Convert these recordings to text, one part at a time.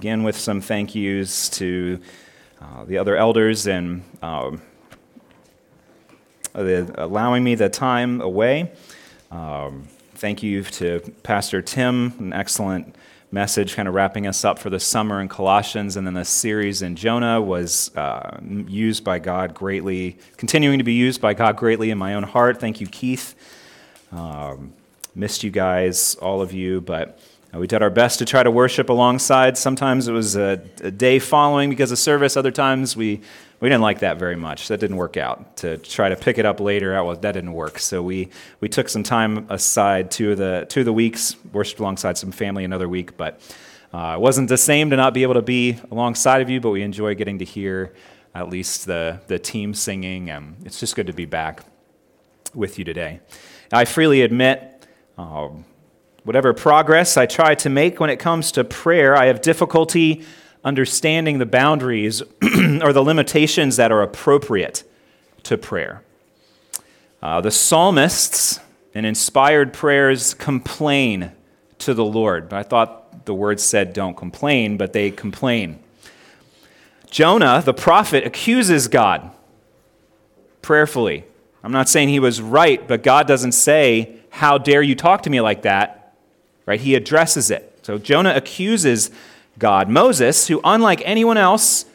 begin with some thank yous to uh, the other elders and um, the, allowing me the time away. Um, thank you to Pastor Tim, an excellent message, kind of wrapping us up for the summer in Colossians, and then the series in Jonah was uh, used by God greatly, continuing to be used by God greatly in my own heart. Thank you, Keith. Um, missed you guys, all of you, but we did our best to try to worship alongside. Sometimes it was a, a, day following because of service. Other times we, we didn't like that very much. That didn't work out. To try to pick it up later, that didn't work. So we, we took some time aside two of the two of the weeks, worshiped alongside some family another week. But uh, it wasn't the same to not be able to be alongside of you. But we enjoy getting to hear at least the the team singing, and it's just good to be back with you today. I freely admit. Um, Whatever progress I try to make when it comes to prayer, I have difficulty understanding the boundaries or the limitations that are appropriate to prayer. Uh, the psalmists in inspired prayers complain to the Lord. I thought the word said don't complain, but they complain. Jonah, the prophet, accuses God prayerfully. I'm not saying he was right, but God doesn't say, How dare you talk to me like that? Right? He addresses it. So Jonah accuses God. Moses, who, unlike anyone else,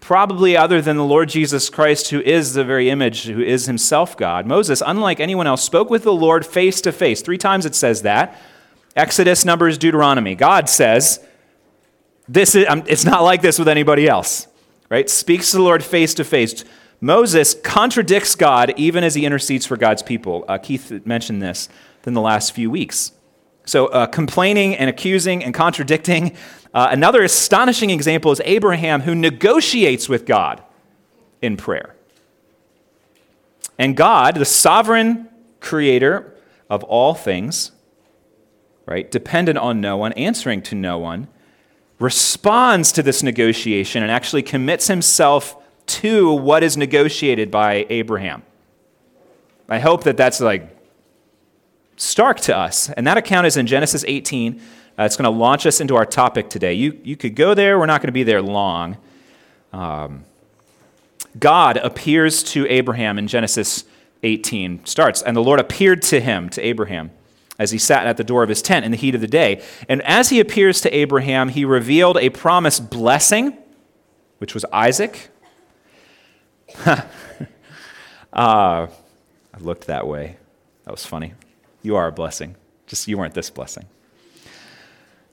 probably other than the Lord Jesus Christ, who is the very image, who is himself God, Moses, unlike anyone else, spoke with the Lord face to face. Three times it says that. Exodus, Numbers, Deuteronomy. God says, this is, it's not like this with anybody else, right? Speaks to the Lord face to face. Moses contradicts God even as he intercedes for God's people. Uh, Keith mentioned this in the last few weeks. So, uh, complaining and accusing and contradicting. Uh, another astonishing example is Abraham, who negotiates with God in prayer. And God, the sovereign creator of all things, right, dependent on no one, answering to no one, responds to this negotiation and actually commits himself to what is negotiated by Abraham. I hope that that's like stark to us. And that account is in Genesis 18. Uh, it's going to launch us into our topic today. You, you could go there, we're not going to be there long. Um, God appears to Abraham in Genesis 18, starts, and the Lord appeared to him, to Abraham, as he sat at the door of his tent in the heat of the day. And as he appears to Abraham, he revealed a promised blessing, which was Isaac. uh, I looked that way. That was funny. You are a blessing. Just you weren't this blessing.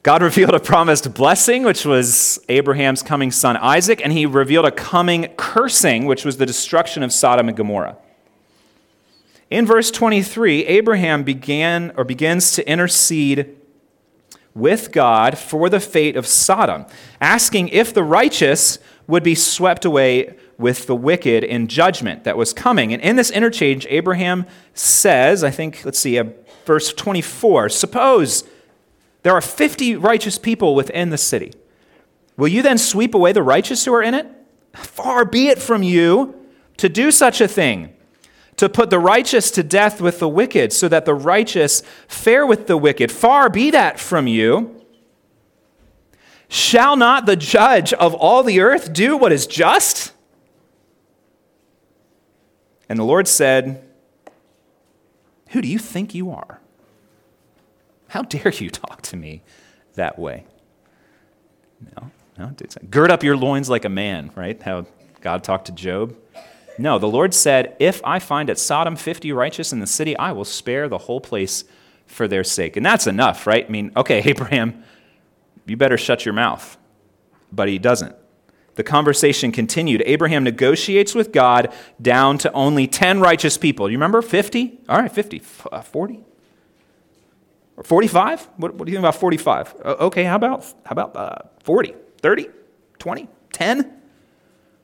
God revealed a promised blessing, which was Abraham's coming son Isaac, and he revealed a coming cursing, which was the destruction of Sodom and Gomorrah. In verse 23, Abraham began or begins to intercede with God for the fate of Sodom, asking if the righteous would be swept away with the wicked in judgment that was coming. And in this interchange, Abraham says, I think, let's see, verse 24 Suppose there are 50 righteous people within the city. Will you then sweep away the righteous who are in it? Far be it from you to do such a thing, to put the righteous to death with the wicked, so that the righteous fare with the wicked. Far be that from you. Shall not the judge of all the earth do what is just? And the Lord said, who do you think you are? How dare you talk to me that way? No, no. Gird up your loins like a man, right? How God talked to Job. No, the Lord said, If I find at Sodom 50 righteous in the city, I will spare the whole place for their sake. And that's enough, right? I mean, okay, Abraham, you better shut your mouth. But he doesn't. The conversation continued. Abraham negotiates with God down to only 10 righteous people. You remember 50? All right, 50. Uh, 40? Or 45? What, what, do you think about 45? Uh, okay, how about, how about uh, 40? 30? 20? 10?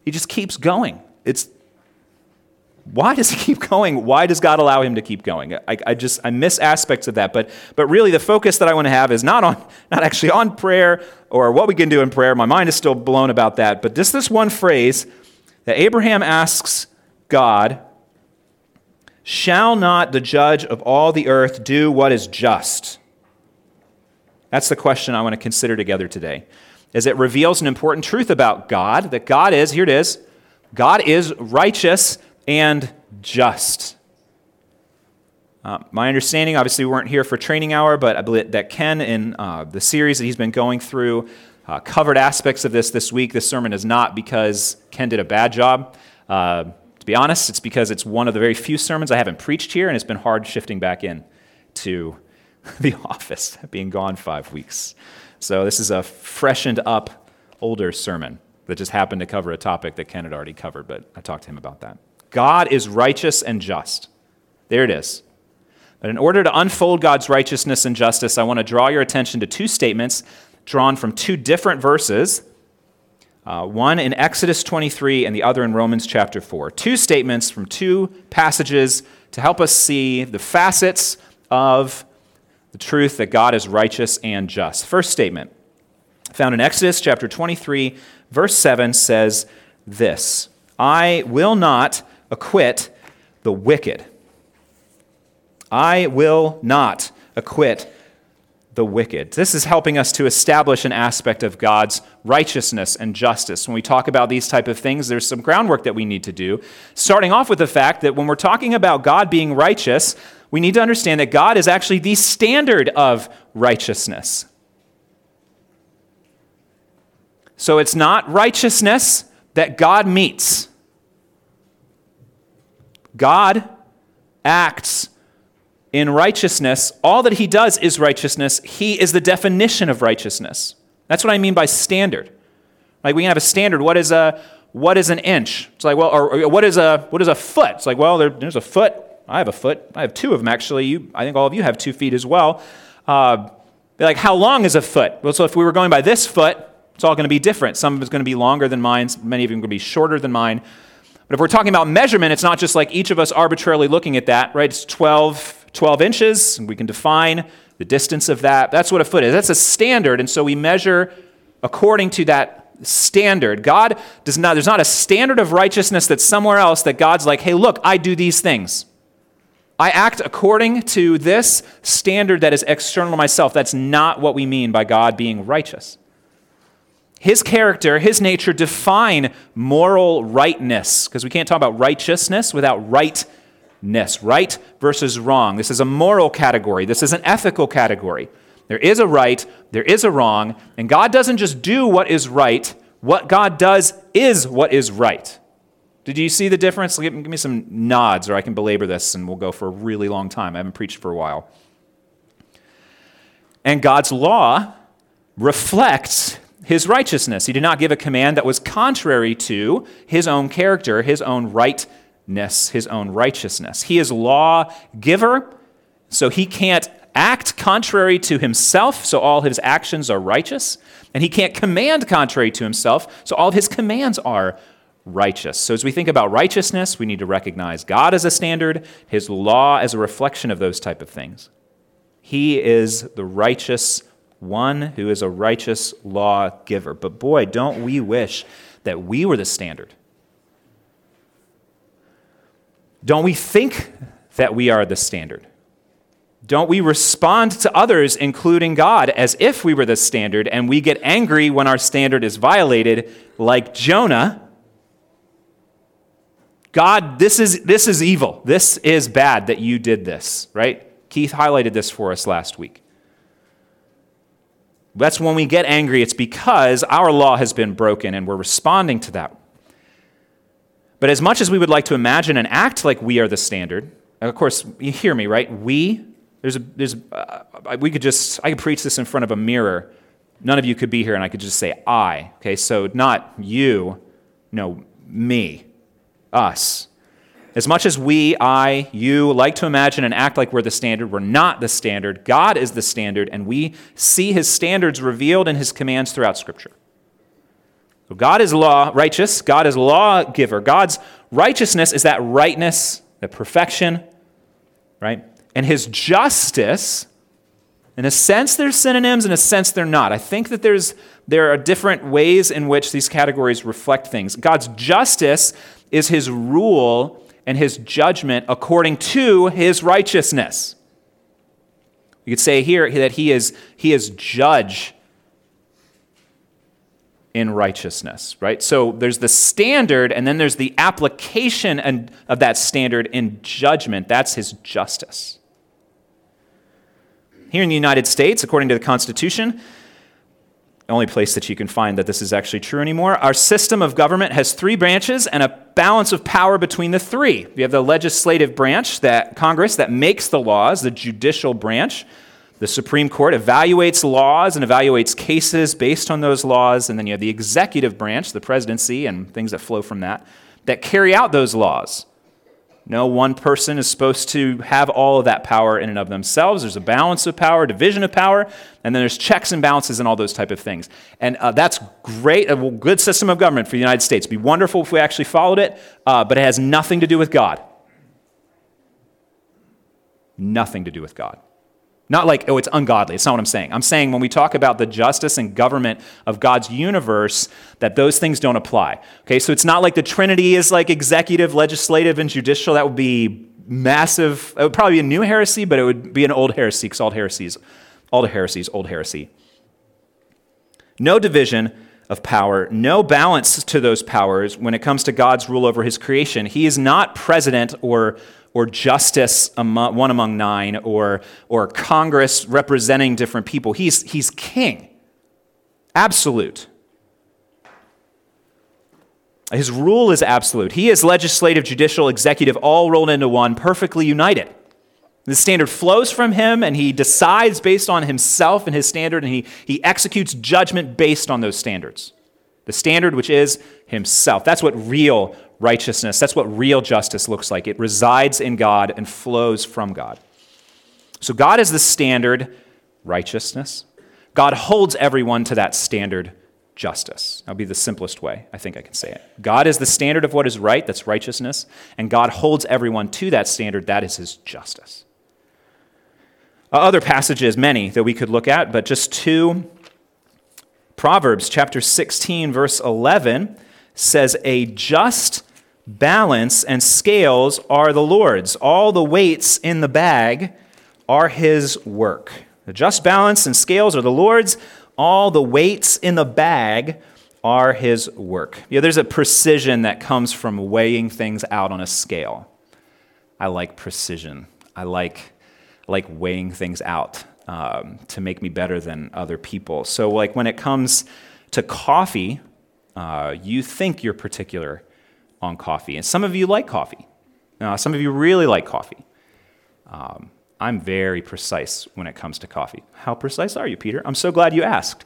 He just keeps going. It's why does he keep going? Why does God allow him to keep going? I, I, just I miss aspects of that. But but really the focus that I want to have is not on not actually on prayer or what we can do in prayer. My mind is still blown about that. But just this one phrase that Abraham asks God, shall not the judge of all the earth do what is just? That's the question I want to consider together today. is it reveals an important truth about God that God is, here it is, God is righteous and just. Uh, my understanding, obviously, we weren't here for training hour, but I believe that Ken, in uh, the series that he's been going through, uh, covered aspects of this this week. This sermon is not because Ken did a bad job. Uh, to be honest, it's because it's one of the very few sermons I haven't preached here, and it's been hard shifting back in to the office, being gone five weeks. So this is a freshened up, older sermon that just happened to cover a topic that Ken had already covered, but I talked to him about that. God is righteous and just. There it is. But in order to unfold God's righteousness and justice, I want to draw your attention to two statements drawn from two different verses uh, one in Exodus 23 and the other in Romans chapter 4. Two statements from two passages to help us see the facets of the truth that God is righteous and just. First statement, found in Exodus chapter 23, verse 7, says this I will not acquit the wicked. I will not acquit the wicked. This is helping us to establish an aspect of God's righteousness and justice. When we talk about these type of things, there's some groundwork that we need to do. Starting off with the fact that when we're talking about God being righteous, we need to understand that God is actually the standard of righteousness. So it's not righteousness that God meets. God acts in righteousness, all that he does is righteousness. He is the definition of righteousness. That's what I mean by standard. Like we can have a standard. What is a what is an inch? It's like well, or, or what is a what is a foot? It's like well, there, there's a foot. I have a foot. I have two of them actually. You, I think all of you have two feet as well. Uh, like how long is a foot? Well, so if we were going by this foot, it's all going to be different. Some of it's going to be longer than mine. Many of them going to be shorter than mine. But if we're talking about measurement, it's not just like each of us arbitrarily looking at that, right? It's 12 12 inches, and we can define the distance of that. That's what a foot is. That's a standard, and so we measure according to that standard. God does not, there's not a standard of righteousness that's somewhere else that God's like, hey, look, I do these things. I act according to this standard that is external to myself. That's not what we mean by God being righteous. His character, his nature define moral rightness, because we can't talk about righteousness without rightness, right versus wrong. This is a moral category, this is an ethical category. There is a right, there is a wrong, and God doesn't just do what is right, what God does is what is right. Did you see the difference? Give, me some nods, or I can belabor this and we'll go for a really long time. I haven't preached for a while. And God's law reflects his righteousness. He did not give a command that was contrary to his own character, his own right his own righteousness. He is law giver, so he can't act contrary to himself, so all his actions are righteous. And he can't command contrary to himself, so all of his commands are righteous. So as we think about righteousness, we need to recognize God as a standard, his law as a reflection of those type of things. He is the righteous one who is a righteous law giver. But boy, don't we wish that we were the standard don't we think that we are the standard? Don't we respond to others, including God, as if we were the standard, and we get angry when our standard is violated, like Jonah? God, this is, this is evil. This is bad that you did this, right? Keith highlighted this for us last week. That's when we get angry, it's because our law has been broken and we're responding to that. But as much as we would like to imagine and act like we are the standard, of course, you hear me, right? We, there's a, there's, uh, we could just, I could preach this in front of a mirror. None of you could be here, and I could just say I. Okay, so not you, no, me, us. As much as we, I, you like to imagine and act like we're the standard, we're not the standard. God is the standard, and we see his standards revealed in his commands throughout Scripture. So God is law righteous, God is lawgiver. God's righteousness is that rightness, that perfection, right? And his justice, in a sense, they're synonyms, in a sense, they're not. I think that there's, there are different ways in which these categories reflect things. God's justice is his rule and his judgment according to his righteousness. You could say here that he is, he is judge in righteousness, right? So there's the standard, and then there's the application of that standard in judgment. That's his justice. Here in the United States, according to the Constitution, only place that you can find that this is actually true anymore, our system of government has three branches and a balance of power between the three. We have the legislative branch, that Congress, that makes the laws, the judicial branch, the Supreme Court evaluates laws and evaluates cases based on those laws. And then you have the executive branch, the presidency, and things that flow from that, that carry out those laws. No one person is supposed to have all of that power in and of themselves. There's a balance of power, division of power, and then there's checks and balances and all those type of things. And uh, that's great, a good system of government for the United States. It'd be wonderful if we actually followed it, uh, but it has nothing to do with God. Nothing to do with God. Not like, oh, it's ungodly. It's not what I'm saying. I'm saying when we talk about the justice and government of God's universe, that those things don't apply. Okay, so it's not like the Trinity is like executive, legislative, and judicial. That would be massive. It would probably be a new heresy, but it would be an old heresy because all heresies, all the heresies, old heresy. No division of power, no balance to those powers when it comes to God's rule over his creation. He is not president or or justice among, one among nine or, or Congress representing different people. He's, he's king, absolute. His rule is absolute. He is legislative, judicial, executive, all rolled into one, perfectly united. The standard flows from him, and he decides based on himself and his standard, and he, he executes judgment based on those standards. The standard, which is himself. That's what real righteousness. That's what real justice looks like. It resides in God and flows from God. So God is the standard righteousness. God holds everyone to that standard justice. That'll be the simplest way I think I can say it. God is the standard of what is right, that's righteousness, and God holds everyone to that standard, that is his justice. Uh, other passages, many that we could look at, but just two. Proverbs chapter 16, verse 11 says, A just balance and scales are the Lord's. All the weights in the bag are his work. The just balance and scales are the Lord's. All the weights in the bag are his work. Yeah, there's a precision that comes from weighing things out on a scale. I like precision. I like, like weighing things out um, to make me better than other people. So, like when it comes to coffee, uh, you think you're particular on coffee. And some of you like coffee. Uh, some of you really like coffee. Um, I'm very precise when it comes to coffee. How precise are you, Peter? I'm so glad you asked.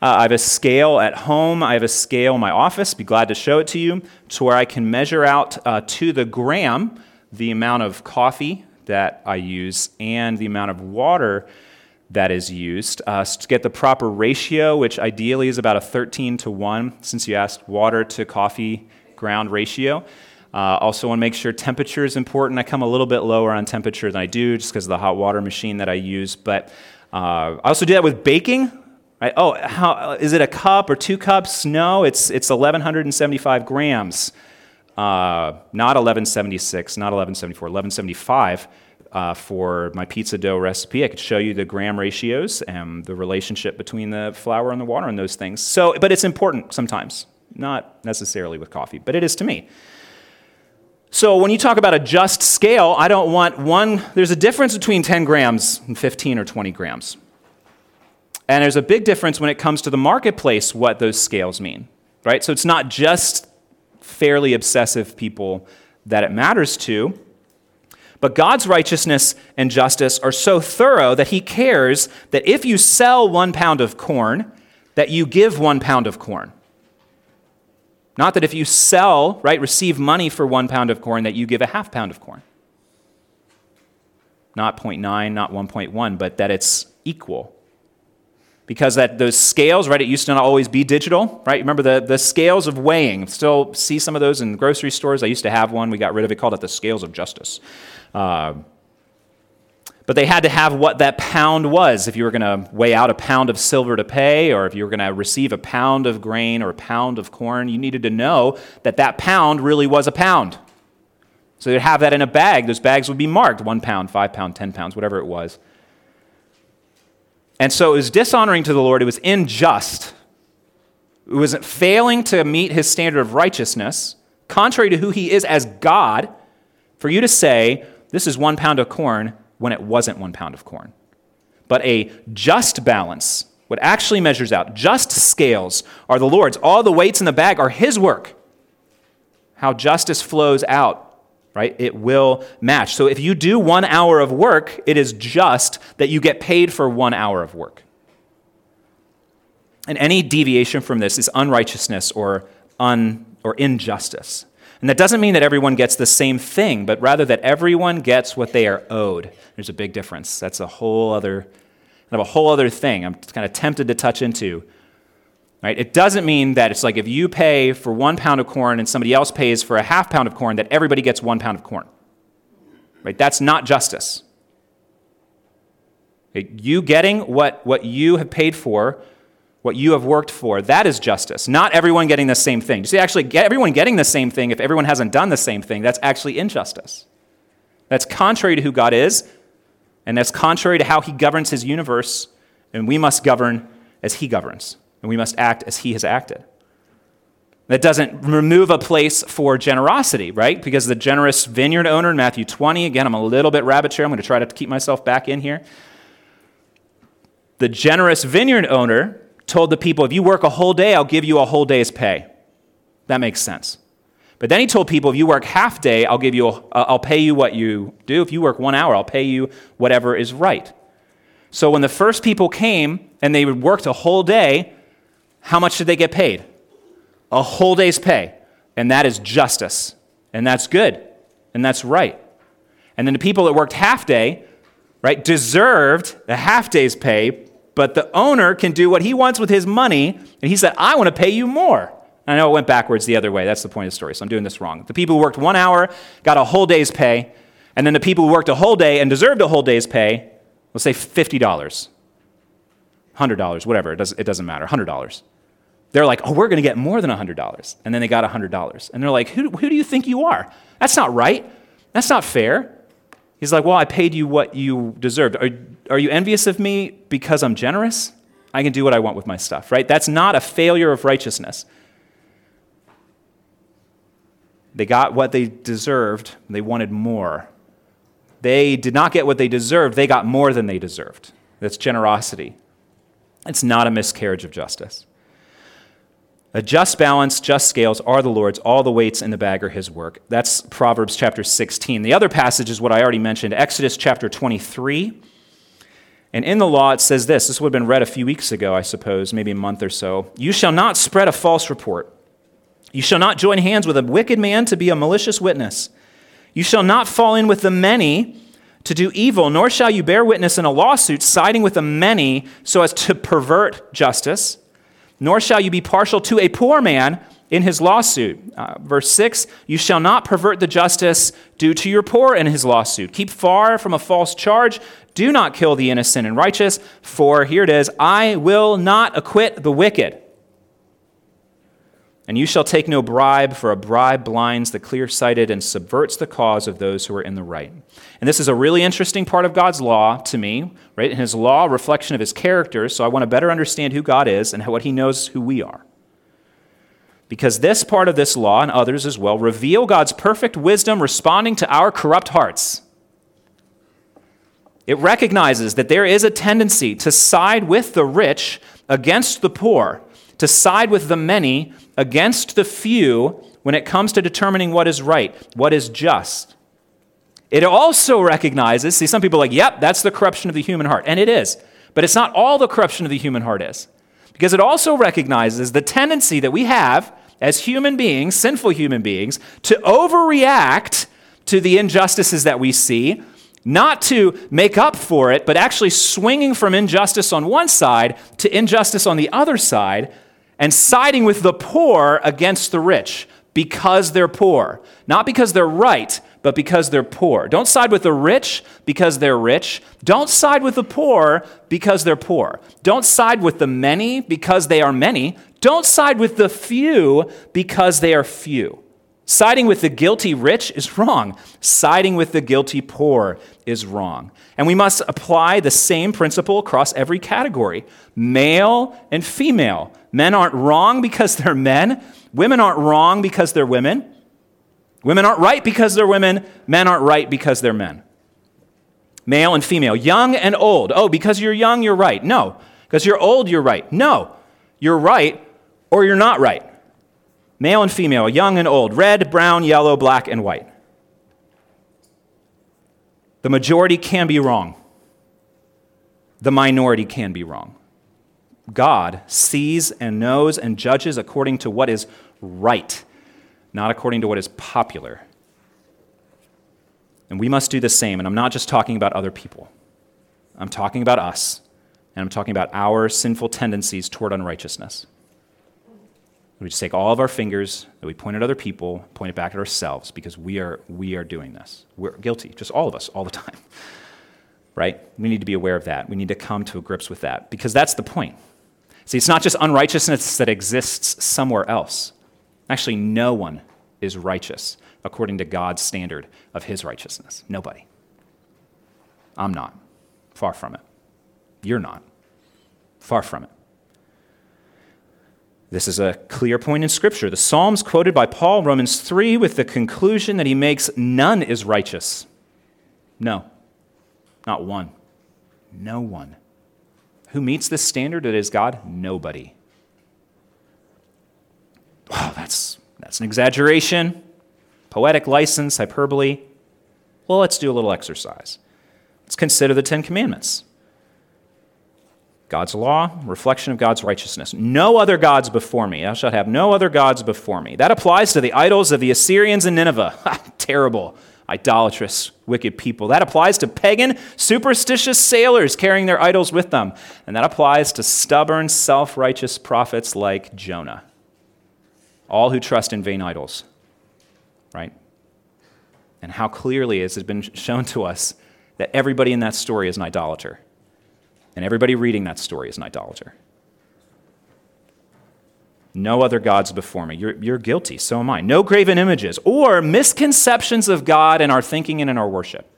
Uh, I have a scale at home. I have a scale in my office. Be glad to show it to you to where I can measure out uh, to the gram the amount of coffee that I use and the amount of water that is used uh, to get the proper ratio, which ideally is about a 13 to 1, since you asked water to coffee ground ratio. Uh, also, want to make sure temperature is important. I come a little bit lower on temperature than I do just because of the hot water machine that I use. But uh, I also do that with baking. Right? Oh, how, is it a cup or two cups? No, it's, it's 1,175 grams. Uh, not 1176, not 1174, 1175 uh, for my pizza dough recipe. I could show you the gram ratios and the relationship between the flour and the water and those things. So, but it's important sometimes. Not necessarily with coffee, but it is to me. So when you talk about a just scale, I don't want one, there's a difference between 10 grams and 15 or 20 grams. And there's a big difference when it comes to the marketplace what those scales mean, right? So it's not just fairly obsessive people that it matters to, but God's righteousness and justice are so thorough that he cares that if you sell one pound of corn, that you give one pound of corn. Not that if you sell, right, receive money for one pound of corn, that you give a half pound of corn. Not 0.9, not 1.1, but that it's equal. Because that those scales, right, it used to not always be digital, right? Remember the, the scales of weighing. Still see some of those in grocery stores. I used to have one. We got rid of it, called it the scales of justice. Uh, but they had to have what that pound was. If you were going to weigh out a pound of silver to pay, or if you were going to receive a pound of grain or a pound of corn, you needed to know that that pound really was a pound. So they'd have that in a bag. Those bags would be marked one pound, five pound, ten pounds, whatever it was. And so it was dishonoring to the Lord. It was unjust It was failing to meet his standard of righteousness, contrary to who he is as God, for you to say, this is one pound of corn when it wasn't one pound of corn. But a just balance, what actually measures out, just scales are the Lord's. All the weights in the bag are his work. How justice flows out, right? It will match. So if you do one hour of work, it is just that you get paid for one hour of work. And any deviation from this is unrighteousness or, un, or injustice. And that doesn't mean that everyone gets the same thing, but rather that everyone gets what they are owed. There's a big difference. That's a whole other, kind of a whole other thing. I'm kind of tempted to touch into. Right? It doesn't mean that it's like if you pay for one pound of corn and somebody else pays for a half pound of corn, that everybody gets one pound of corn. Right? That's not justice. You getting what, what you have paid for what you have worked for. That is justice. Not everyone getting the same thing. You see, actually, get everyone getting the same thing, if everyone hasn't done the same thing, that's actually injustice. That's contrary to who God is, and that's contrary to how He governs His universe, and we must govern as He governs, and we must act as He has acted. That doesn't remove a place for generosity, right? Because the generous vineyard owner in Matthew 20, again, I'm a little bit rabbit trail. I'm going to try to keep myself back in here. The generous vineyard owner told the people, if you work a whole day, I'll give you a whole day's pay. That makes sense. But then he told people, if you work half day, I'll give you, a, I'll pay you what you do. If you work one hour, I'll pay you whatever is right. So when the first people came and they worked a whole day, how much did they get paid? A whole day's pay. And that is justice. And that's good. And that's right. And then the people that worked half day, right, deserved a half day's pay, but the owner can do what he wants with his money, and he said, I want to pay you more. And I know it went backwards the other way. That's the point of the story, so I'm doing this wrong. The people who worked one hour got a whole day's pay, and then the people who worked a whole day and deserved a whole day's pay, let's say $50, $100, whatever, it, does, it doesn't matter, $100. They're like, oh, we're going to get more than $100. And then they got $100. And they're like, who, who do you think you are? That's not right. That's not fair. He's like, Well, I paid you what you deserved. Are, are you envious of me because I'm generous? I can do what I want with my stuff, right? That's not a failure of righteousness. They got what they deserved, they wanted more. They did not get what they deserved, they got more than they deserved. That's generosity. It's not a miscarriage of justice. A just balance, just scales are the Lord's. All the weights in the bag are his work. That's Proverbs chapter 16. The other passage is what I already mentioned Exodus chapter 23. And in the law, it says this this would have been read a few weeks ago, I suppose, maybe a month or so. You shall not spread a false report. You shall not join hands with a wicked man to be a malicious witness. You shall not fall in with the many to do evil, nor shall you bear witness in a lawsuit siding with the many so as to pervert justice nor shall you be partial to a poor man in his lawsuit. Uh, verse 6 You shall not pervert the justice due to your poor in his lawsuit. Keep far from a false charge. Do not kill the innocent and righteous, for here it is I will not acquit the wicked. And you shall take no bribe, for a bribe blinds the clear sighted and subverts the cause of those who are in the right. And this is a really interesting part of God's law to me, right? In his law, reflection of his character, so I want to better understand who God is and what he knows who we are. Because this part of this law and others as well reveal God's perfect wisdom responding to our corrupt hearts. It recognizes that there is a tendency to side with the rich against the poor to side with the many against the few when it comes to determining what is right, what is just. It also recognizes, see, some people like, yep, that's the corruption of the human heart. And it is. But it's not all the corruption of the human heart is. Because it also recognizes the tendency that we have as human beings, sinful human beings, to overreact to the injustices that we see not to make up for it, but actually swinging from injustice on one side to injustice on the other side and siding with the poor against the rich because they're poor. Not because they're right, but because they're poor. Don't side with the rich because they're rich. Don't side with the poor because they're poor. Don't side with the many because they are many. Don't side with the few because they are few. Siding with the guilty rich is wrong. Siding with the guilty poor is wrong. And we must apply the same principle across every category male and female. Men aren't wrong because they're men, women aren't wrong because they're women. Women aren't right because they're women, men aren't right because they're men. Male and female, young and old. Oh, because you're young, you're right. No. Because you're old, you're right. No. You're right or you're not right. Male and female, young and old, red, brown, yellow, black, and white. The majority can be wrong. The minority can be wrong. God sees and knows and judges according to what is right not according to what is popular. And we must do the same. And I'm not just talking about other people, I'm talking about us. And I'm talking about our sinful tendencies toward unrighteousness. We just take all of our fingers that we point at other people, point it back at ourselves because we are, we are doing this. We're guilty, just all of us, all the time. Right? We need to be aware of that. We need to come to grips with that because that's the point. See, it's not just unrighteousness that exists somewhere else. Actually, no one is righteous according to God's standard of his righteousness. Nobody. I'm not. Far from it. You're not. Far from it. This is a clear point in Scripture. The Psalms quoted by Paul, Romans 3, with the conclusion that he makes none is righteous. No, not one. No one. Who meets this standard that is God? Nobody wow, that's, that's an exaggeration, poetic license, hyperbole. Well, let's do a little exercise. Let's consider the Ten Commandments. God's law, reflection of God's righteousness. No other gods before me. Thou shalt have no other gods before me. That applies to the idols of the Assyrians and Nineveh. Terrible, idolatrous, wicked people. That applies to pagan, superstitious sailors carrying their idols with them. And that applies to stubborn, self righteous prophets like Jonah all who trust in vain idols, right? And how clearly has it been shown to us that everybody in that story is an idolater. And everybody reading that story is an idolater. No other gods before me. You're, you're guilty, so am I. No graven images or misconceptions of God in our thinking and in our worship.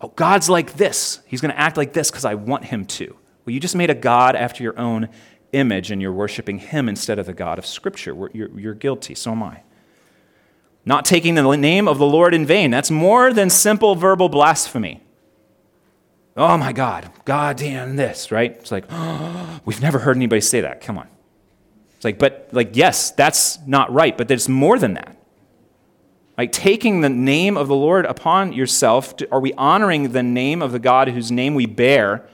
Oh, God's like this. He's going to act like this because I want him to. Well, you just made a God after your own image and you're worshiping him instead of the God of Scripture. You're, you're guilty, so am I. Not taking the name of the Lord in vain. That's more than simple verbal blasphemy. Oh my God, God damn this, right? It's like, oh, we've never heard anybody say that. Come on. It's like, but, like, yes, that's not right, but there's more than that. Like, taking the name of the Lord upon yourself, are we honoring the name of the God whose name we bear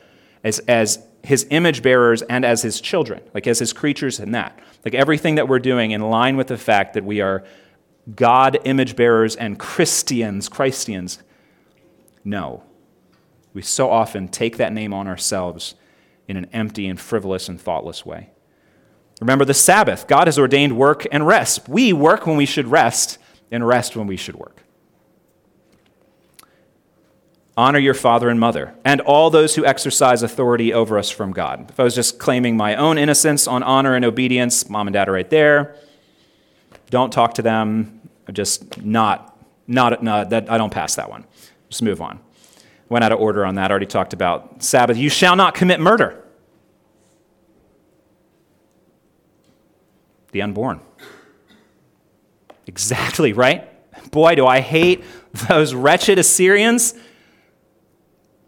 as, as his image bearers and as his children, like as his creatures and that. Like everything that we're doing in line with the fact that we are God image bearers and Christians, Christians. No. We so often take that name on ourselves in an empty and frivolous and thoughtless way. Remember the Sabbath. God has ordained work and rest. We work when we should rest and rest when we should work. Honor your father and mother, and all those who exercise authority over us from God. If I was just claiming my own innocence on honor and obedience, mom and dad are right there. Don't talk to them. I'm just not, not, not that I don't pass that one. Just move on. Went out of order on that. already talked about Sabbath. You shall not commit murder. The unborn. Exactly, right? Boy, do I hate those wretched Assyrians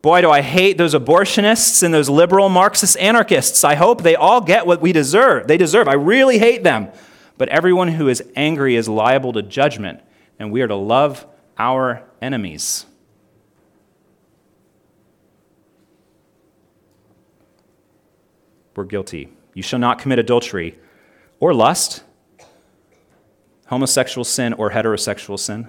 Boy, do I hate those abortionists and those liberal Marxist anarchists. I hope they all get what we deserve. They deserve. I really hate them. But everyone who is angry is liable to judgment, and we are to love our enemies. We're guilty. You shall not commit adultery or lust, homosexual sin, or heterosexual sin.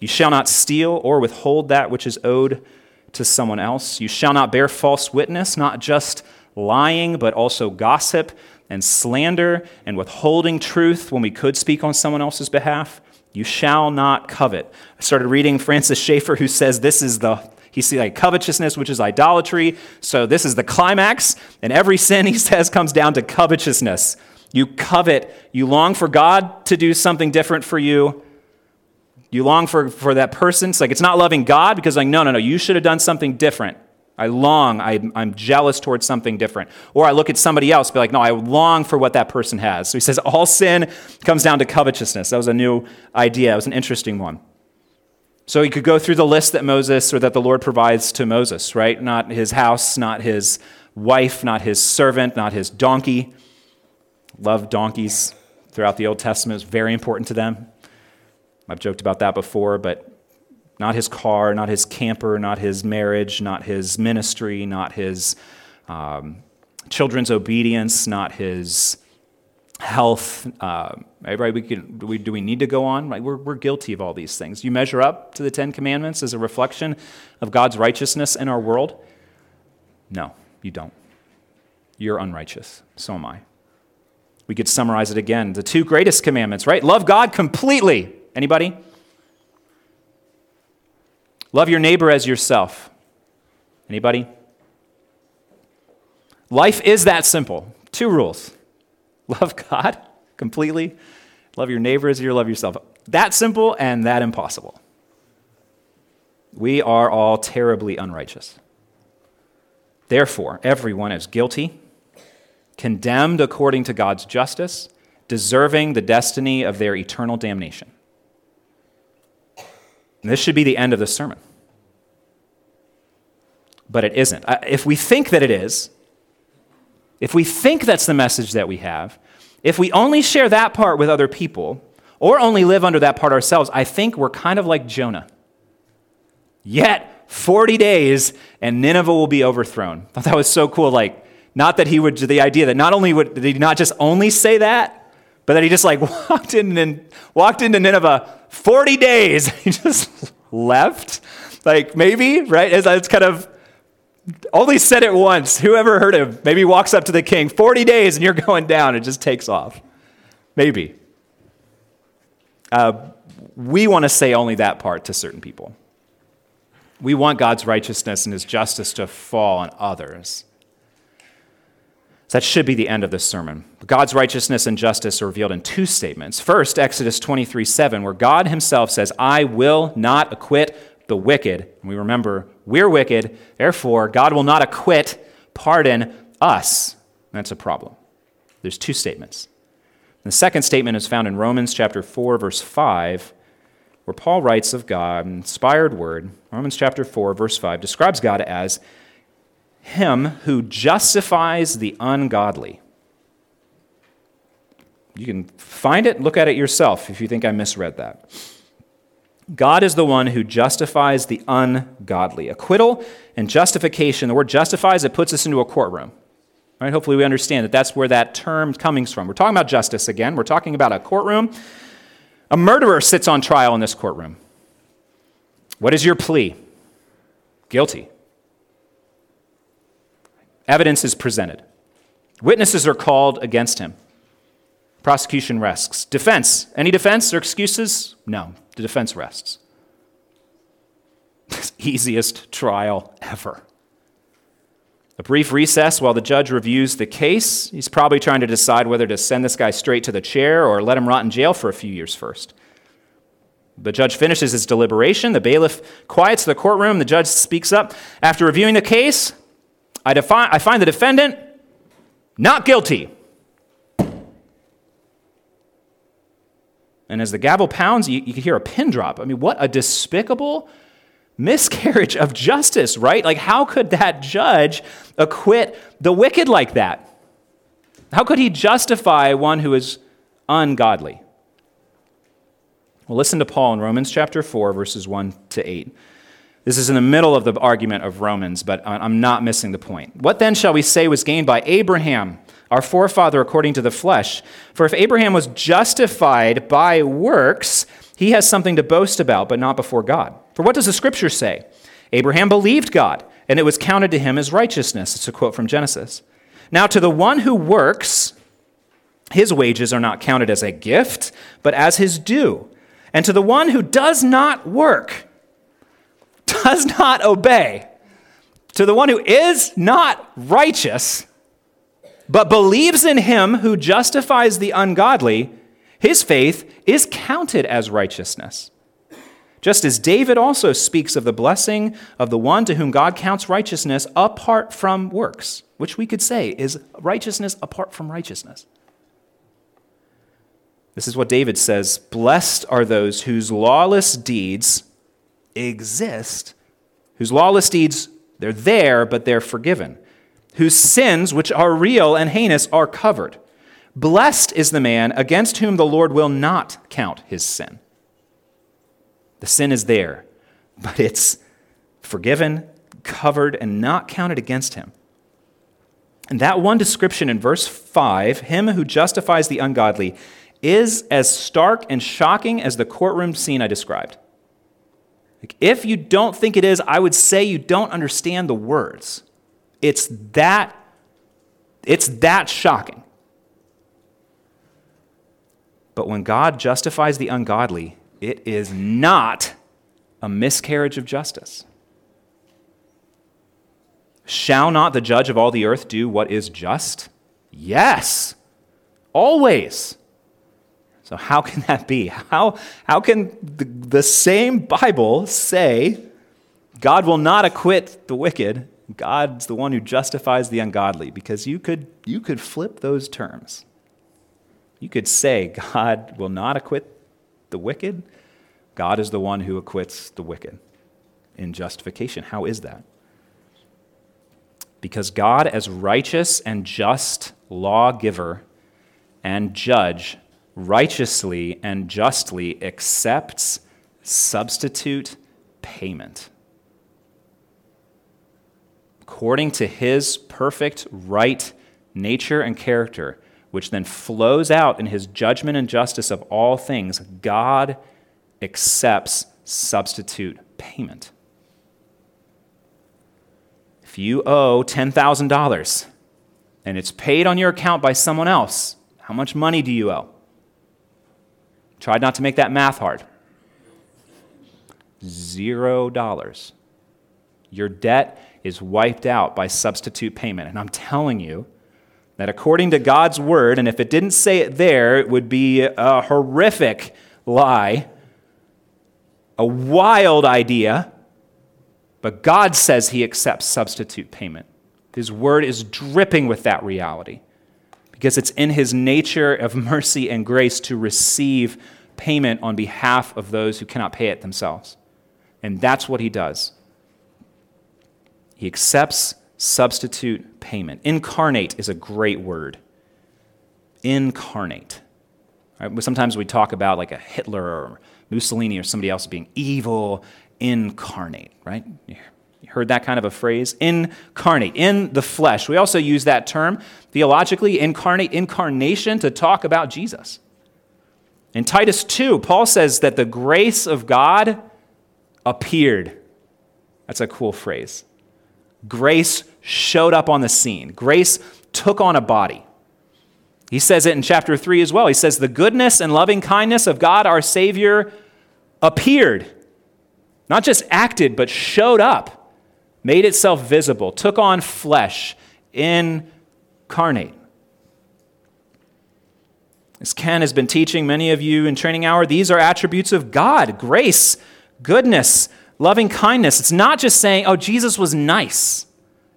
You shall not steal or withhold that which is owed to someone else. You shall not bear false witness, not just lying, but also gossip and slander and withholding truth when we could speak on someone else's behalf. You shall not covet. I started reading Francis Schaeffer, who says this is the he sees like covetousness, which is idolatry. So this is the climax, and every sin he says comes down to covetousness. You covet, you long for God to do something different for you. You long for, for that person. It's like it's not loving God because, like, no, no, no, you should have done something different. I long, I, am jealous towards something different. Or I look at somebody else, be like, no, I long for what that person has. So he says, all sin comes down to covetousness. That was a new idea, it was an interesting one. So he could go through the list that Moses or that the Lord provides to Moses, right? Not his house, not his wife, not his servant, not his donkey. Love donkeys throughout the Old Testament, it's very important to them. I've joked about that before, but not his car, not his camper, not his marriage, not his ministry, not his um, children's obedience, not his health. Uh, right? We can, do, we, do we need to go on? Right? We're, we're guilty of all these things. You measure up to the Ten Commandments as a reflection of God's righteousness in our world? No, you don't. You're unrighteous. So am I. We could summarize it again. The two greatest commandments, right? Love God completely. Anybody? Love your neighbor as yourself. Anybody? Life is that simple. Two rules. Love God completely. Love your neighbor as you love yourself. That simple and that impossible. We are all terribly unrighteous. Therefore, everyone is guilty, condemned according to God's justice, deserving the destiny of their eternal damnation. And this should be the end of the sermon. But it isn't. Uh, if we think that it is, if we think that's the message that we have, if we only share that part with other people, or only live under that part ourselves, I think we're kind of like Jonah. Yet, 40 days and Nineveh will be overthrown. I thought that was so cool. Like, not that he would, the idea that not only would, did he not just only say that, but that he just like walked in and walked into Nineveh 40 days. He just left. Like, maybe, right? It's, it's kind of only said it once. Whoever heard him maybe walks up to the king, 40 days and you're going down. It just takes off. Maybe. Uh, we want to say only that part to certain people. We want God's righteousness and his justice to fall on others. That should be the end of this sermon. God's righteousness and justice are revealed in two statements. First, Exodus 23 7, where God himself says, I will not acquit the wicked. And we remember we're wicked, therefore, God will not acquit, pardon us. That's a problem. There's two statements. The second statement is found in Romans chapter 4, verse 5, where Paul writes of God, inspired word, Romans chapter 4, verse 5, describes God as him who justifies the ungodly. You can find it, look at it yourself if you think I misread that. God is the one who justifies the ungodly. Acquittal and justification, the word justifies, it puts us into a courtroom. Right? Hopefully, we understand that that's where that term comes from. We're talking about justice again. We're talking about a courtroom. A murderer sits on trial in this courtroom. What is your plea? Guilty. Evidence is presented. Witnesses are called against him. Prosecution rests. Defense. Any defense or excuses? No. The defense rests. Easiest trial ever. A brief recess while the judge reviews the case. He's probably trying to decide whether to send this guy straight to the chair or let him rot in jail for a few years first. The judge finishes his deliberation. The bailiff quiets the courtroom. The judge speaks up. After reviewing the case, I, defi- I find the defendant not guilty. And as the gavel pounds, you, you can hear a pin drop. I mean, what a despicable miscarriage of justice, right? Like, how could that judge acquit the wicked like that? How could he justify one who is ungodly? Well, listen to Paul in Romans chapter 4, verses 1 to 8. This is in the middle of the argument of Romans, but I'm not missing the point. What then shall we say was gained by Abraham? Our forefather according to the flesh. For if Abraham was justified by works, he has something to boast about, but not before God. For what does the scripture say? Abraham believed God, and it was counted to him as righteousness. It's a quote from Genesis. Now, to the one who works, his wages are not counted as a gift, but as his due. And to the one who does not work, does not obey, to the one who is not righteous, but believes in him who justifies the ungodly, his faith is counted as righteousness. Just as David also speaks of the blessing of the one to whom God counts righteousness apart from works, which we could say is righteousness apart from righteousness. This is what David says Blessed are those whose lawless deeds exist, whose lawless deeds, they're there, but they're forgiven whose sins, which are real and heinous, are covered. Blessed is the man against whom the Lord will not count his sin. The sin is there, but it's forgiven, covered, and not counted against him. And that one description in verse 5, him who justifies the ungodly, is as stark and shocking as the courtroom scene I described. Like, if you don't think it is, I would say you don't understand the words. It's that, it's that shocking. But when God justifies the ungodly, it is not a miscarriage of justice. Shall not the judge of all the earth do what is just? Yes, always. So, how can that be? How, how can the, the same Bible say God will not acquit the wicked God's the one who justifies the ungodly, because you could, you could flip those terms. You could say, God will not acquit the wicked. God is the one who acquits the wicked in justification. How is that? Because God, as righteous and just lawgiver and judge, righteously and justly accepts substitute payment according to his perfect right nature and character, which then flows out in his judgment and justice of all things, God accepts substitute payment. If you owe $10,000 and it's paid on your account by someone else, how much money do you owe? Try not to make that math hard. Zero dollars. Your debt is wiped out by substitute payment. And I'm telling you that according to God's word, and if it didn't say it there, it would be a horrific lie, a wild idea. But God says he accepts substitute payment. His word is dripping with that reality because it's in his nature of mercy and grace to receive payment on behalf of those who cannot pay it themselves. And that's what he does. He accepts substitute payment. Incarnate is a great word. Incarnate. Right? Sometimes we talk about like a Hitler or Mussolini or somebody else being evil incarnate, right? You heard that kind of a phrase? Incarnate, in the flesh. We also use that term theologically, incarnate, incarnation, to talk about Jesus. In Titus 2, Paul says that the grace of God appeared. That's a cool phrase. Grace showed up on the scene, grace took on a body. He says it in chapter 3 as well. He says, The goodness and loving kindness of God our Savior appeared. Not just acted, but showed up, made itself visible, took on flesh, incarnate. As Ken has been teaching many of you in training hour, these are attributes of God grace, goodness, Loving kindness, it's not just saying, oh, Jesus was nice.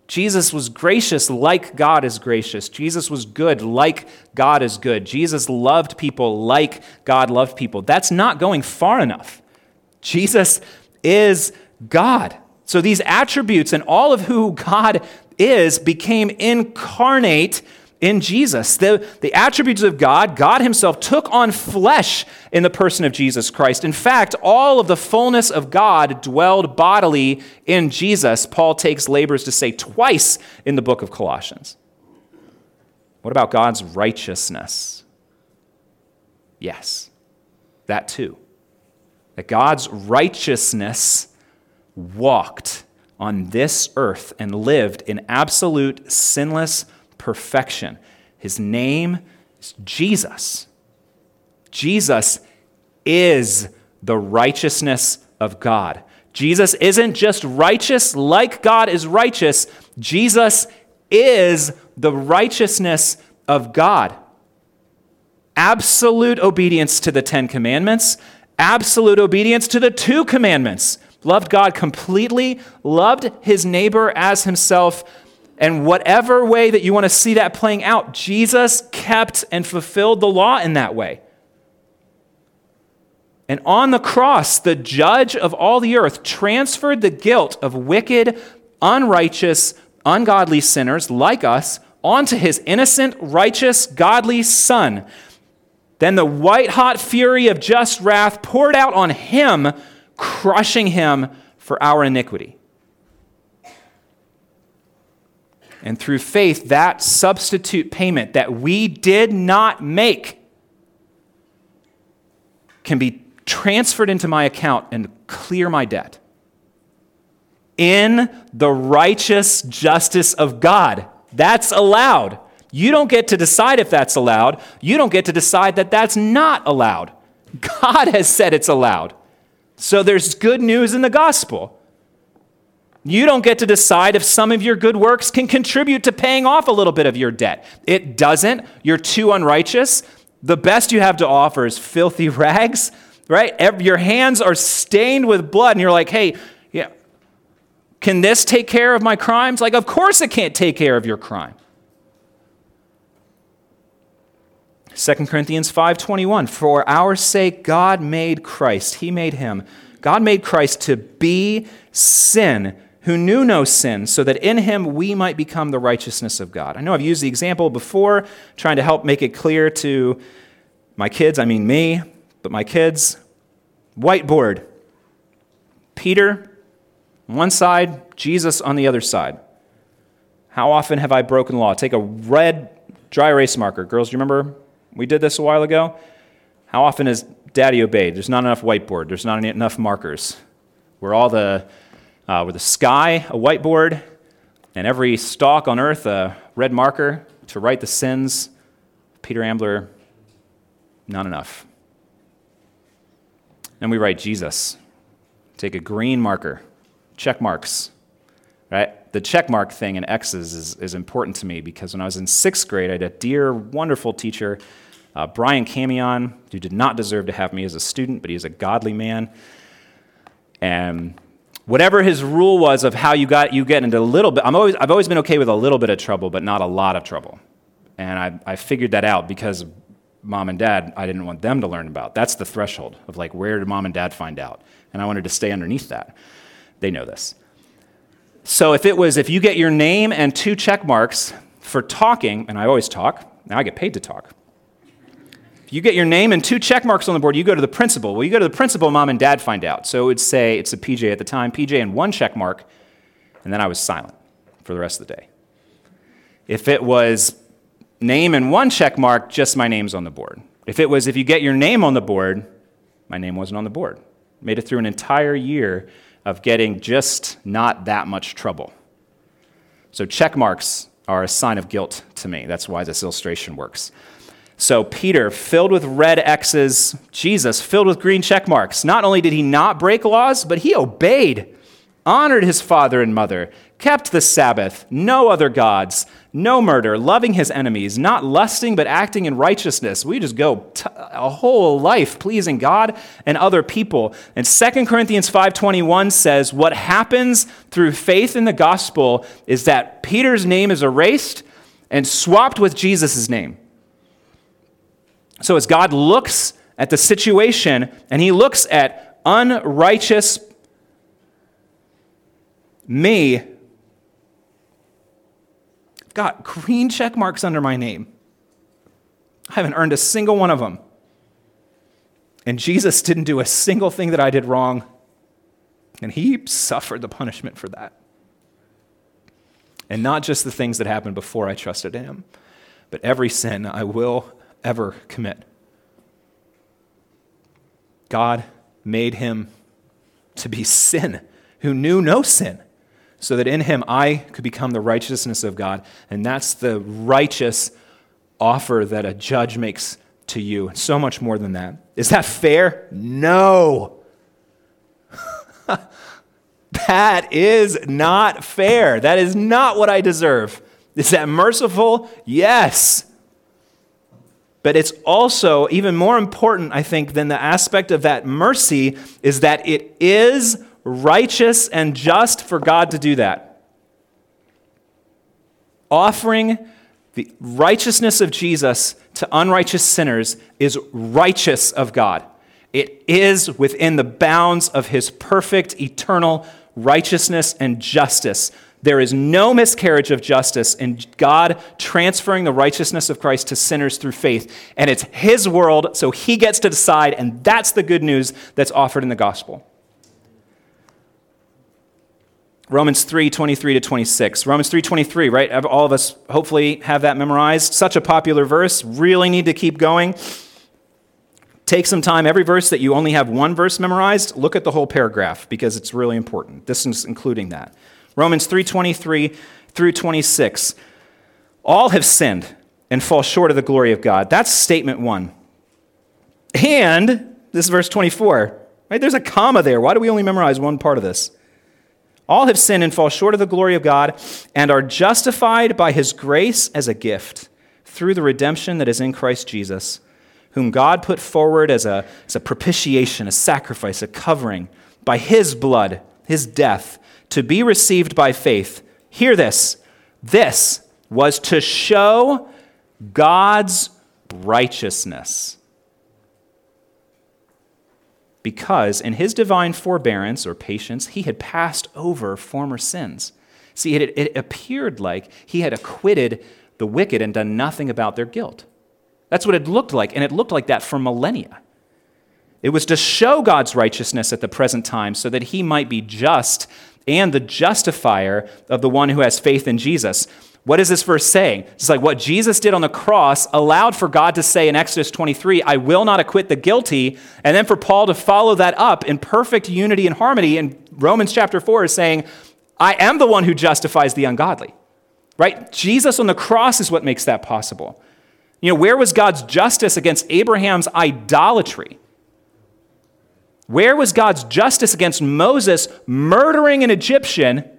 Jesus was gracious like God is gracious. Jesus was good like God is good. Jesus loved people like God loved people. That's not going far enough. Jesus is God. So these attributes and all of who God is became incarnate in Jesus. The, the attributes of God, God Himself took on flesh in the person of Jesus Christ. In fact, all of the fullness of God dwelled bodily in Jesus, Paul takes labors to say twice in the book of Colossians. What about God's righteousness? Yes, that too. That God's righteousness walked on this earth and lived in absolute sinless perfection. His name is Jesus. Jesus is the righteousness of God. Jesus isn't just righteous like God is righteous, Jesus is the righteousness of God. Absolute obedience to the Ten Commandments, absolute obedience to the two commandments. Loved God completely, loved his neighbor as himself, and whatever way that you want to see that playing out, Jesus kept and fulfilled the law in that way. And on the cross, the judge of all the earth transferred the guilt of wicked, unrighteous, ungodly sinners like us onto his innocent, righteous, godly son. Then the white hot fury of just wrath poured out on him, crushing him for our iniquity. And through faith, that substitute payment that we did not make can be transferred into my account and clear my debt. In the righteous justice of God. That's allowed. You don't get to decide if that's allowed. You don't get to decide that that's not allowed. God has said it's allowed. So there's good news in the gospel. You don't get to decide if some of your good works can contribute to paying off a little bit of your debt. It doesn't. You're too unrighteous. The best you have to offer is filthy rags, right? Your hands are stained with blood, and you're like, hey, yeah, can this take care of my crimes? Like, of course it can't take care of your crime. 2 Corinthians 5:21 For our sake God made Christ he made him God made Christ to be sin who knew no sin so that in him we might become the righteousness of God. I know I've used the example before trying to help make it clear to my kids, I mean me, but my kids whiteboard Peter on one side, Jesus on the other side. How often have I broken law? Take a red dry erase marker. Girls, do you remember we did this a while ago. How often has daddy obeyed? There's not enough whiteboard, there's not enough markers. We're all the, uh, we're the sky, a whiteboard, and every stalk on earth, a red marker to write the sins. Peter Ambler, not enough. Then we write Jesus. Take a green marker, check marks, right? The check mark thing in X's is, is important to me because when I was in sixth grade, I had a dear, wonderful teacher uh, Brian Camion, who did not deserve to have me as a student, but he's a godly man. And whatever his rule was of how you got you get into a little bit, I'm always, I've always been okay with a little bit of trouble, but not a lot of trouble. And I, I figured that out because mom and dad, I didn't want them to learn about. That's the threshold of like, where did mom and dad find out? And I wanted to stay underneath that. They know this. So if it was, if you get your name and two check marks for talking, and I always talk, now I get paid to talk. If you get your name and two check marks on the board, you go to the principal. Well, you go to the principal, mom and dad find out. So it would say, it's a PJ at the time, PJ and one check mark, and then I was silent for the rest of the day. If it was name and one check mark, just my name's on the board. If it was, if you get your name on the board, my name wasn't on the board. Made it through an entire year of getting just not that much trouble. So check marks are a sign of guilt to me. That's why this illustration works. So, Peter, filled with red X's, Jesus, filled with green check marks. Not only did he not break laws, but he obeyed, honored his father and mother, kept the Sabbath, no other gods, no murder, loving his enemies, not lusting, but acting in righteousness. We just go t- a whole life pleasing God and other people. And 2 Corinthians 5.21 says, what happens through faith in the gospel is that Peter's name is erased and swapped with Jesus' name. So, as God looks at the situation and he looks at unrighteous me, I've got green check marks under my name. I haven't earned a single one of them. And Jesus didn't do a single thing that I did wrong. And he suffered the punishment for that. And not just the things that happened before I trusted him, but every sin I will ever commit. God made him to be sin, who knew no sin, so that in him I could become the righteousness of God. And that's the righteous offer that a judge makes to you. So much more than that. Is that fair? No. that is not fair. That is not what I deserve. Is that merciful? Yes. But it's also even more important, I think, than the aspect of that mercy is that it is righteous and just for God to do that. Offering the righteousness of Jesus to unrighteous sinners is righteous of God. It is within the bounds of his perfect, eternal righteousness and justice. There is no miscarriage of justice in God transferring the righteousness of Christ to sinners through faith. And it's His world, so He gets to decide, and that's the good news that's offered in the gospel. Romans 3 23 to 26. Romans 3 23, right? All of us hopefully have that memorized. Such a popular verse. Really need to keep going. Take some time, every verse that you only have one verse memorized, look at the whole paragraph because it's really important. This is including that. Romans 3:23 through 26. All have sinned and fall short of the glory of God. That's statement 1. And this is verse 24. Right? There's a comma there. Why do we only memorize one part of this? All have sinned and fall short of the glory of God and are justified by his grace as a gift through the redemption that is in Christ Jesus, whom God put forward as a, as a propitiation, a sacrifice, a covering by his blood, his death to be received by faith. Hear this. This was to show God's righteousness. Because in his divine forbearance or patience, he had passed over former sins. See, it, it appeared like he had acquitted the wicked and done nothing about their guilt. That's what it looked like, and it looked like that for millennia. It was to show God's righteousness at the present time so that he might be just and the justifier of the one who has faith in Jesus. What is this verse saying? It's like what Jesus did on the cross allowed for God to say in Exodus 23, I will not acquit the guilty. And then for Paul to follow that up in perfect unity and harmony in Romans chapter 4 is saying, I am the one who justifies the ungodly. Right? Jesus on the cross is what makes that possible. You know, where was God's justice against Abraham's idolatry? Where was God's justice against Moses murdering an Egyptian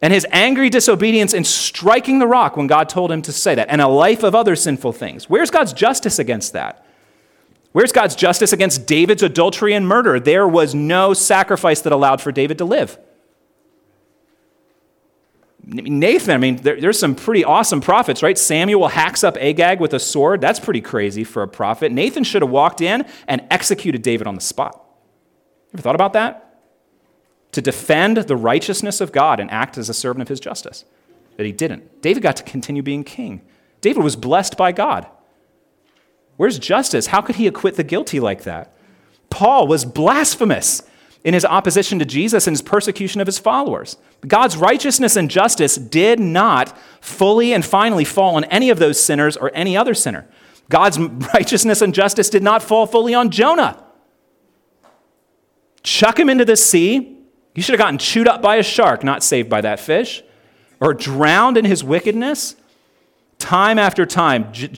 and his angry disobedience in striking the rock when God told him to say that, and a life of other sinful things? Where's God's justice against that? Where's God's justice against David's adultery and murder? There was no sacrifice that allowed for David to live. Nathan, I mean, there, there's some pretty awesome prophets, right? Samuel hacks up Agag with a sword. That's pretty crazy for a prophet. Nathan should have walked in and executed David on the spot. Ever thought about that? To defend the righteousness of God and act as a servant of his justice. But he didn't. David got to continue being king. David was blessed by God. Where's justice? How could he acquit the guilty like that? Paul was blasphemous in his opposition to Jesus and his persecution of his followers. God's righteousness and justice did not fully and finally fall on any of those sinners or any other sinner. God's righteousness and justice did not fall fully on Jonah. Chuck him into the sea. He should have gotten chewed up by a shark, not saved by that fish, or drowned in his wickedness. Time after time, J-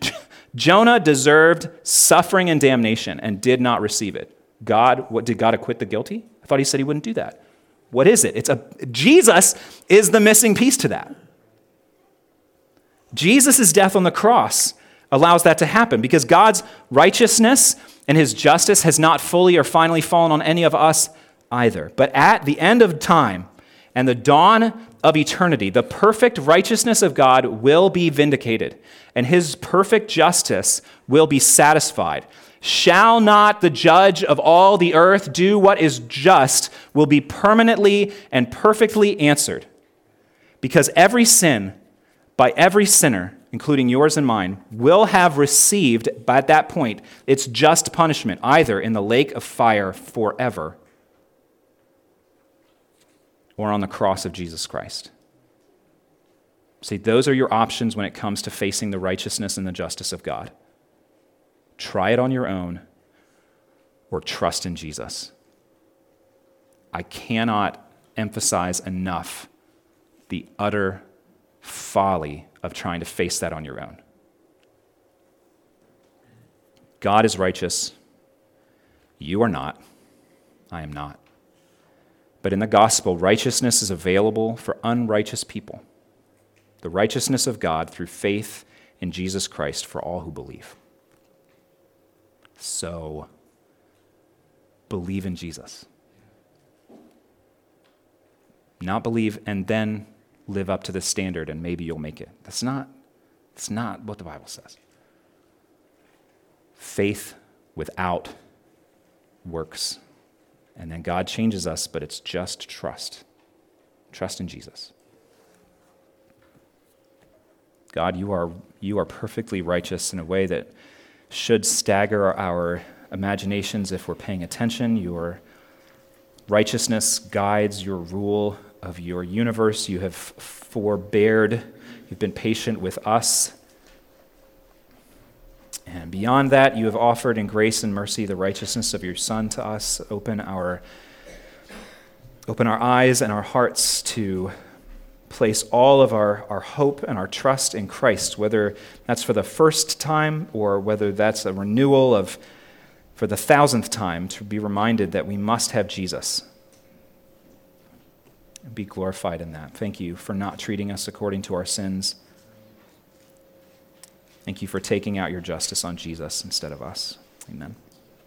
Jonah deserved suffering and damnation and did not receive it. God, what did God acquit the guilty? I thought he said he wouldn't do that. What is it? It's a Jesus is the missing piece to that. Jesus' death on the cross allows that to happen because God's righteousness and his justice has not fully or finally fallen on any of us either. But at the end of time and the dawn of eternity, the perfect righteousness of God will be vindicated, and his perfect justice will be satisfied. Shall not the judge of all the earth do what is just will be permanently and perfectly answered. Because every sin by every sinner, including yours and mine, will have received at that point its just punishment, either in the lake of fire forever or on the cross of Jesus Christ. See, those are your options when it comes to facing the righteousness and the justice of God. Try it on your own or trust in Jesus. I cannot emphasize enough the utter folly of trying to face that on your own. God is righteous. You are not. I am not. But in the gospel, righteousness is available for unrighteous people. the righteousness of God through faith in Jesus Christ for all who believe. So, believe in Jesus. Not believe and then live up to the standard and maybe you'll make it. That's not, that's not what the Bible says. Faith without works. And then God changes us, but it's just trust. Trust in Jesus. God, you are, you are perfectly righteous in a way that should stagger our imaginations if we're paying attention. Your righteousness guides your rule of your universe. You have forbeared, you've been patient with us. And beyond that, you have offered in grace and mercy the righteousness of your Son to us. Open our, open our eyes and our hearts to place all of our, our hope and our trust in Christ, whether that's for the first time or whether that's a renewal of for the thousandth time, to be reminded that we must have Jesus. Be glorified in that. Thank you for not treating us according to our sins. Thank you for taking out your justice on Jesus instead of us. Amen.